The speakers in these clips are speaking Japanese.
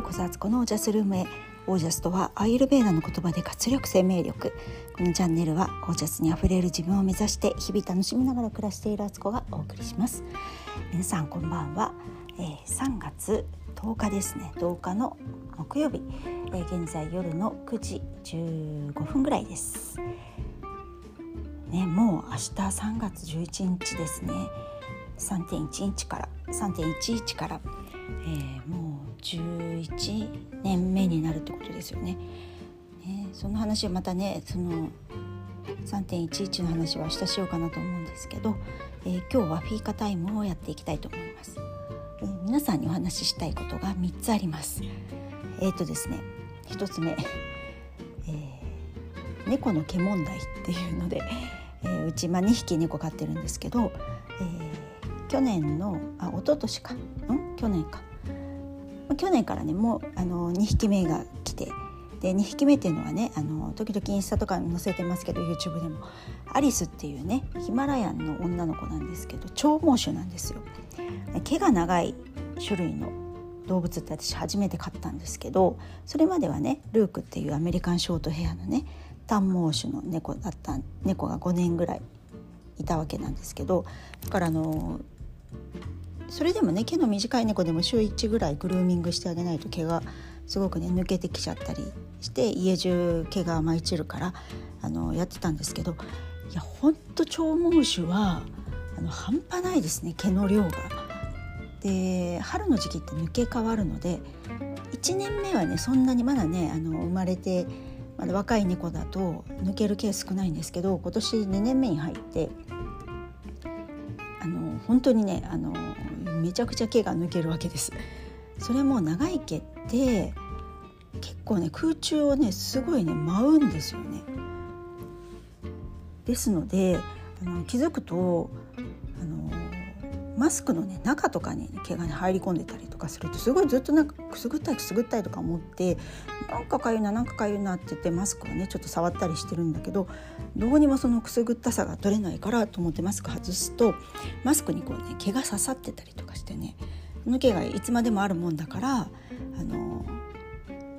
ようこそアツコのオージャスルームへ。オージャスとはアイルベーダの言葉で活力生命力。このチャンネルはオージャスにあふれる自分を目指して日々楽しみながら暮らしているアツコがお送りします。皆さんこんばんは、えー、3月10日ですね。10日の木曜日、えー、現在夜の9時15分ぐらいです。ねもう明日3月11日ですね。3.11から。3.11から、えー、もう11年目になるってことですよね。ねその話はまたねその3.11の話は明日しようかなと思うんですけど、えー、今日はフィーカタイムをやっていきたいと思います。えー、皆さんにお話ししたいことが3つあります。えっ、ー、とですね1つ目、え猫の毛問題っていうので、えうち、まあ、2匹猫飼ってるんですけど、え去年のあ一昨年かん？去年か去年からねもうあの2匹目が来てで2匹目っていうのはねあの時々インスタとかに載せてますけど YouTube でもアリスっていうねヒマラヤンの女の子なんですけど長毛種なんですよ。毛が長い種類の動物って私初めて飼ったんですけどそれまではねルークっていうアメリカンショートヘアのね短毛種の猫だった猫が5年ぐらいいたわけなんですけどだからあのそれでもね毛の短い猫でも週1ぐらいグルーミングしてあげないと毛がすごくね抜けてきちゃったりして家中毛が舞い散るからあのやってたんですけどいやほんと長毛種はあの半端ないですね毛の量が。で春の時期って抜け変わるので1年目はねそんなにまだねあの生まれてまだ若い猫だと抜ける毛少ないんですけど今年2年目に入ってあの本当にねあのめちゃくちゃ毛が抜けるわけです。それも長い毛って結構ね空中をねすごいね舞うんですよね。ですのであの気づくとあのマスクのね中とかに、ね、毛が、ね、入り込んでたりとかするとすごいずっとなんかくすぐったいくすぐったいとか思ってなんかかゆいななんかかゆいなって言ってマスクをねちょっと触ったりしてるんだけどどうにもそのくすぐったさが取れないからと思ってマスク外すとマスクにこうね毛が刺さってたりとかしてねその毛がいつまでもあるもんだからあの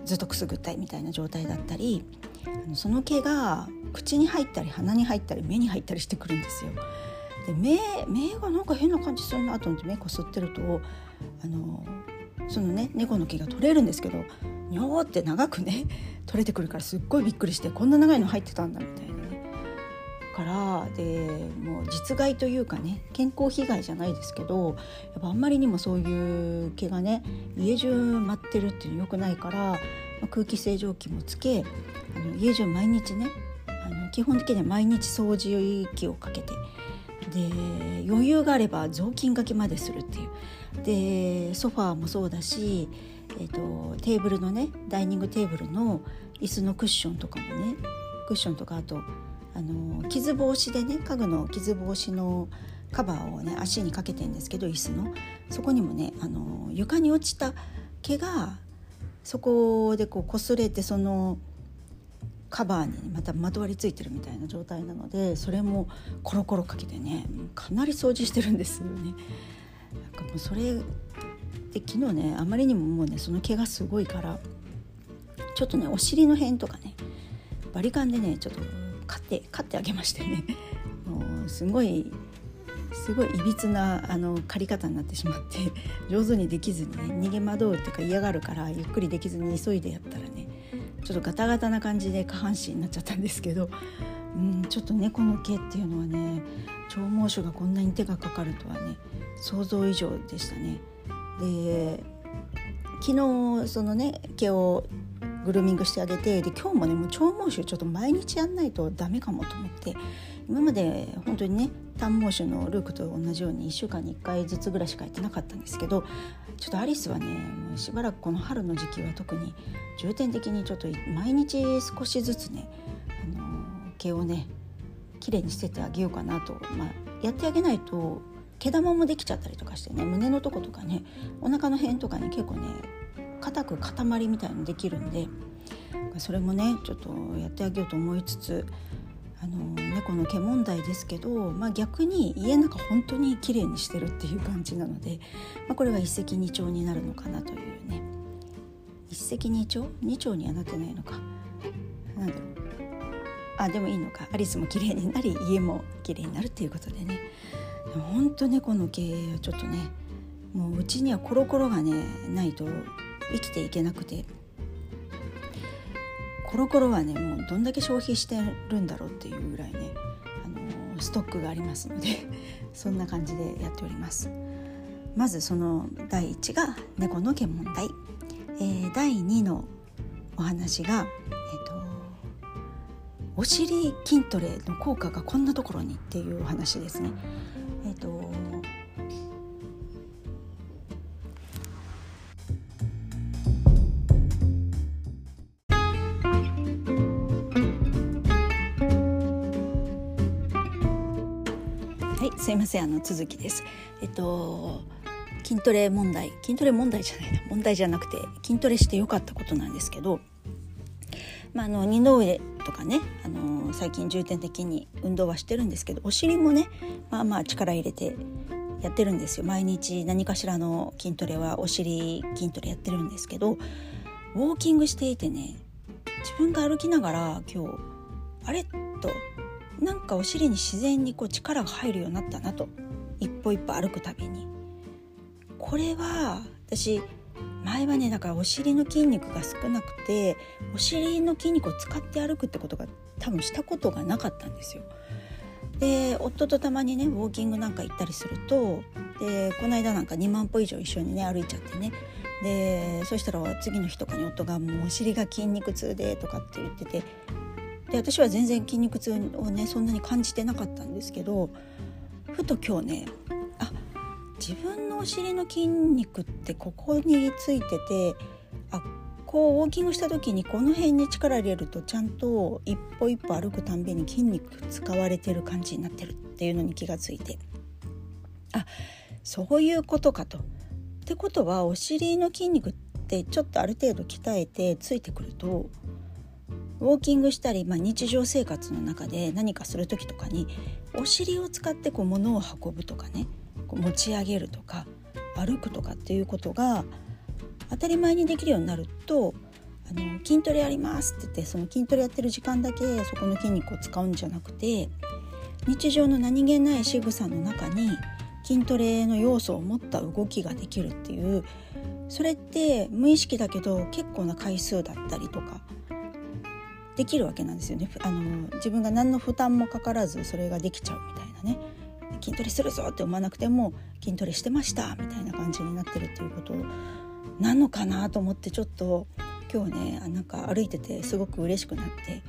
ずっとくすぐったいみたいな状態だったりその毛が口に入ったり鼻に入ったり目に入ったりしてくるんですよ。で目目がなんか変な感じするなと思って目こすってるとあのそのね猫の毛が取れるんですけどにょーって長くね 取れてくるからすっごいびっくりしてこんな長いの入ってたんだみたいなね。からでもう実害というかね健康被害じゃないですけどやっぱあんまりにもそういう毛がね家中舞ってるっていうのよくないから、まあ、空気清浄機もつけあの家中毎日ねあの基本的には毎日掃除機をかけてで余裕があれば雑巾がけまでするっていう。でソファーもそうだし、えーと、テーブルのねダイニングテーブルの椅子のクッションとかもねクッションとかあとあの傷防止でね家具の傷防止のカバーをね足にかけてんですけど椅子の。そこにもねあの床に落ちた毛がそこでこう擦れてそのカバーにまたまとわりついてるみたいな状態なのでそれもコロコロかけてねかなり掃除してるんですよね。なんかもうそれで昨日ねあまりにももうねその毛がすごいからちょっとねお尻の辺とかねバリカンでねちょっと飼って飼ってあげましてねもうすごいすごいいびつなあの借り方になってしまって上手にできずにね逃げ惑うっていうか嫌がるからゆっくりできずに急いでやったらねちょっとガタガタな感じで下半身になっちゃったんですけど、うん、ちょっと猫の毛っていうのはね長毛種がこんなに手がかかるとはね想像以上でしたね。で昨日そのね毛をグルーミングしてあげてで今日もねもう長毛種ちょっと毎日やんないとダメかもと思って今まで本当にね短毛種のルークと同じように1週間に1回ずつぐらいしかやってなかったんですけどちょっとアリスはねもうしばらくこの春の時期は特に重点的にちょっと毎日少しずつね、あの毛をね綺麗に捨ててあげようかなと、まあ、やってあげないと毛玉もできちゃったりとかしてね胸のとことかねお腹の辺とかに結構ね硬く塊みたいのできるんでそれもねちょっとやってあげようと思いつつあの猫の毛問題ですけど、まあ、逆に家の中本当に綺麗にしてるっていう感じなので、まあ、これは一石二鳥になるのかなというね。一石二鳥？二鳥にはなってないのか。なんだろう。あでもいいのか。アリスも綺麗になり家も綺麗になるっていうことでね。本当猫の経営はちょっとねもううちにはコロコロがねないと生きていけなくて。コロコロはねもうどんだけ消費してるんだろうっていうぐらいね、あのー、ストックがありますので そんな感じでやっておりますまずその第1が猫の毛問題、えー、第2のお話が、えーと、お尻筋トレの効果がこんなところにっていうお話ですね。えーとませんあの続きです。えっと筋トレ問題筋トレ問題じゃないな問題じゃなくて筋トレしてよかったことなんですけど、まあ、あの二の腕とかねあの最近重点的に運動はしてるんですけどお尻もねまあまあ力入れてやってるんですよ毎日何かしらの筋トレはお尻筋トレやってるんですけどウォーキングしていてね自分が歩きながら今日あれ？となんかお尻に自然にこう力が入るようになったなと。一歩一歩歩くたびに。これは私前はねだからお尻の筋肉が少なくてお尻の筋肉を使って歩くってことが多分したことがなかったんですよ。で夫とたまにねウォーキングなんか行ったりするとでこの間なんか2万歩以上一緒にね歩いちゃってね。でそしたら次の日とかに夫が「もうお尻が筋肉痛で」とかって言っててで私は全然筋肉痛をねそんなに感じてなかったんですけどふと今日ねあ自分のお尻の筋肉ってここについててあこうウォーキングした時にこの辺に力入れるとちゃんと一歩一歩歩くたんびに筋肉使われてる感じになってるっていうのに気がついてあそういうことかと。ってことはお尻の筋肉ってちょっとある程度鍛えてついてくるとウォーキングしたり、まあ、日常生活の中で何かする時とかにお尻を使ってこう物を運ぶとかねこう持ち上げるとか歩くとかっていうことが当たり前にできるようになるとあの筋トレやりますって言ってその筋トレやってる時間だけそこの筋肉を使うんじゃなくて日常の何気ない仕草の中に筋トレの要素を持った動きができるっていうそれって無意識だけど結構な回数だったりとかできるわけなんですよね。あの自分が何の負担もかからずそれができちゃうみたいなね筋トレするぞって思わなくても筋トレしてましたみたいな感じになってるっていうことなのかなと思ってちょっと今日ねなんか歩いててすごく嬉しくなって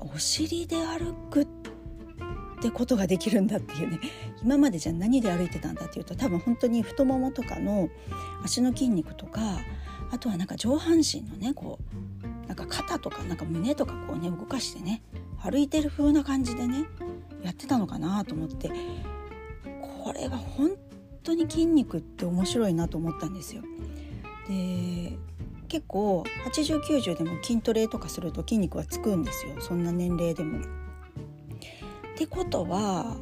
お尻で歩くってことができるんだっていうね今までじゃ何で歩いてたんだっていうと多分本当に太ももとかの足の筋肉とかあとはなんか上半身のねこうなんか肩とかなんか胸とかこうね動かしてね歩いてる風な感じでねやってたのかなと思ってこれは本当に筋肉って面白いなと思ったんですよ。で結構8090でも筋トレとかすると筋肉はつくんですよそんな年齢でも。ってことは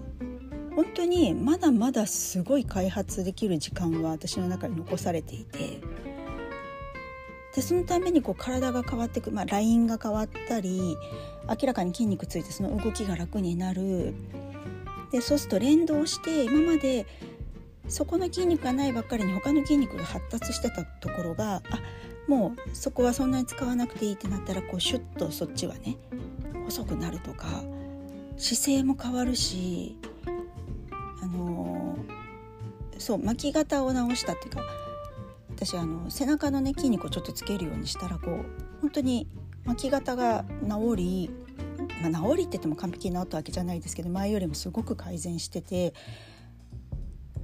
本当にまだまだすごい開発できる時間は私の中に残されていてでそのためにこう体が変わっていく、まあ、ラインが変わったり明らかに筋肉ついてその動きが楽になる。でそうすると連動して今までそこの筋肉がないばっかりに他の筋肉が発達してたところがあもうそこはそんなに使わなくていいってなったらこうシュッとそっちはね細くなるとか姿勢も変わるしあのー、そう巻き方を直したっていうか私あの背中のね筋肉をちょっとつけるようにしたらこう本当に巻き方が治り、まあ、治りって言っても完璧に治ったわけじゃないですけど前よりもすごく改善してて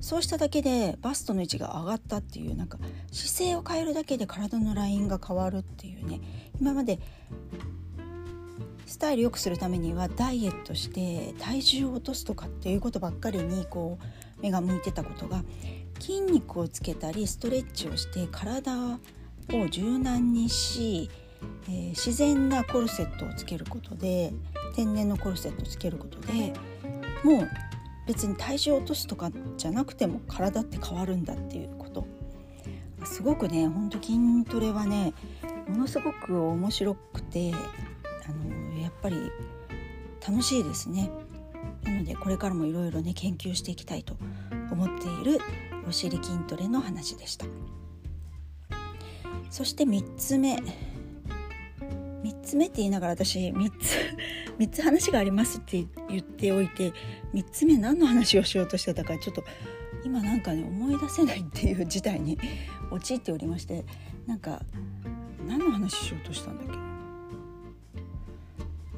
そうしただけでバストの位置が上がったっていうなんか姿勢を変えるだけで体のラインが変わるっていうね今までスタイル良くするためにはダイエットして体重を落とすとかっていうことばっかりにこう目が向いてたことが筋肉をつけたりストレッチをして体を柔軟にし、えー、自然なコルセットをつけることで天然のコルセットをつけることでもう別に体重を落とすとかじゃなくても体って変わるんだっていうことすごくねほんと筋トレはねものすごく面白くてあのやっぱり楽しいですね。なのでこれからもいろいろね研究していきたいと思っているお尻筋トレの話でした。そして3つ目。3つ目って言いながら私3つ 3つ話がありますって言っておいて3つ目何の話をしようとしてたかちょっと今なんかね思い出せないっていう事態に陥っておりましてなんか何の話しようとしたんだっけ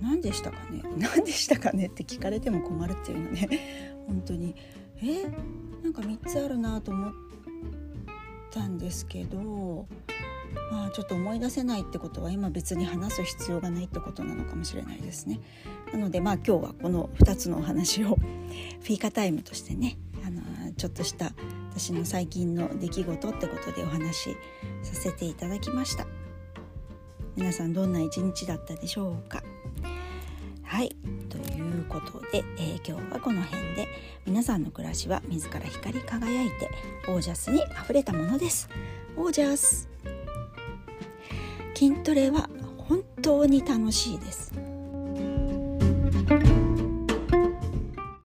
何でしたかね。何でしたかねって聞かれても困るっていうのね。本当に。え？なんか3つあるなと思ったんですけどまあちょっと思い出せないってことは今別に話す必要がないってことなのかもしれないですね。なのでまあ今日はこの2つのお話を フィーカタイムとしてねあのちょっとした私の最近の出来事ってことでお話しさせていただきました。皆さんどんな一日だったでしょうかはいことで、えー、今日はこの辺で。皆さんの暮らしは自ら光り輝いてオージャスにあふれたものです。オージャス。筋トレは本当に楽しいです。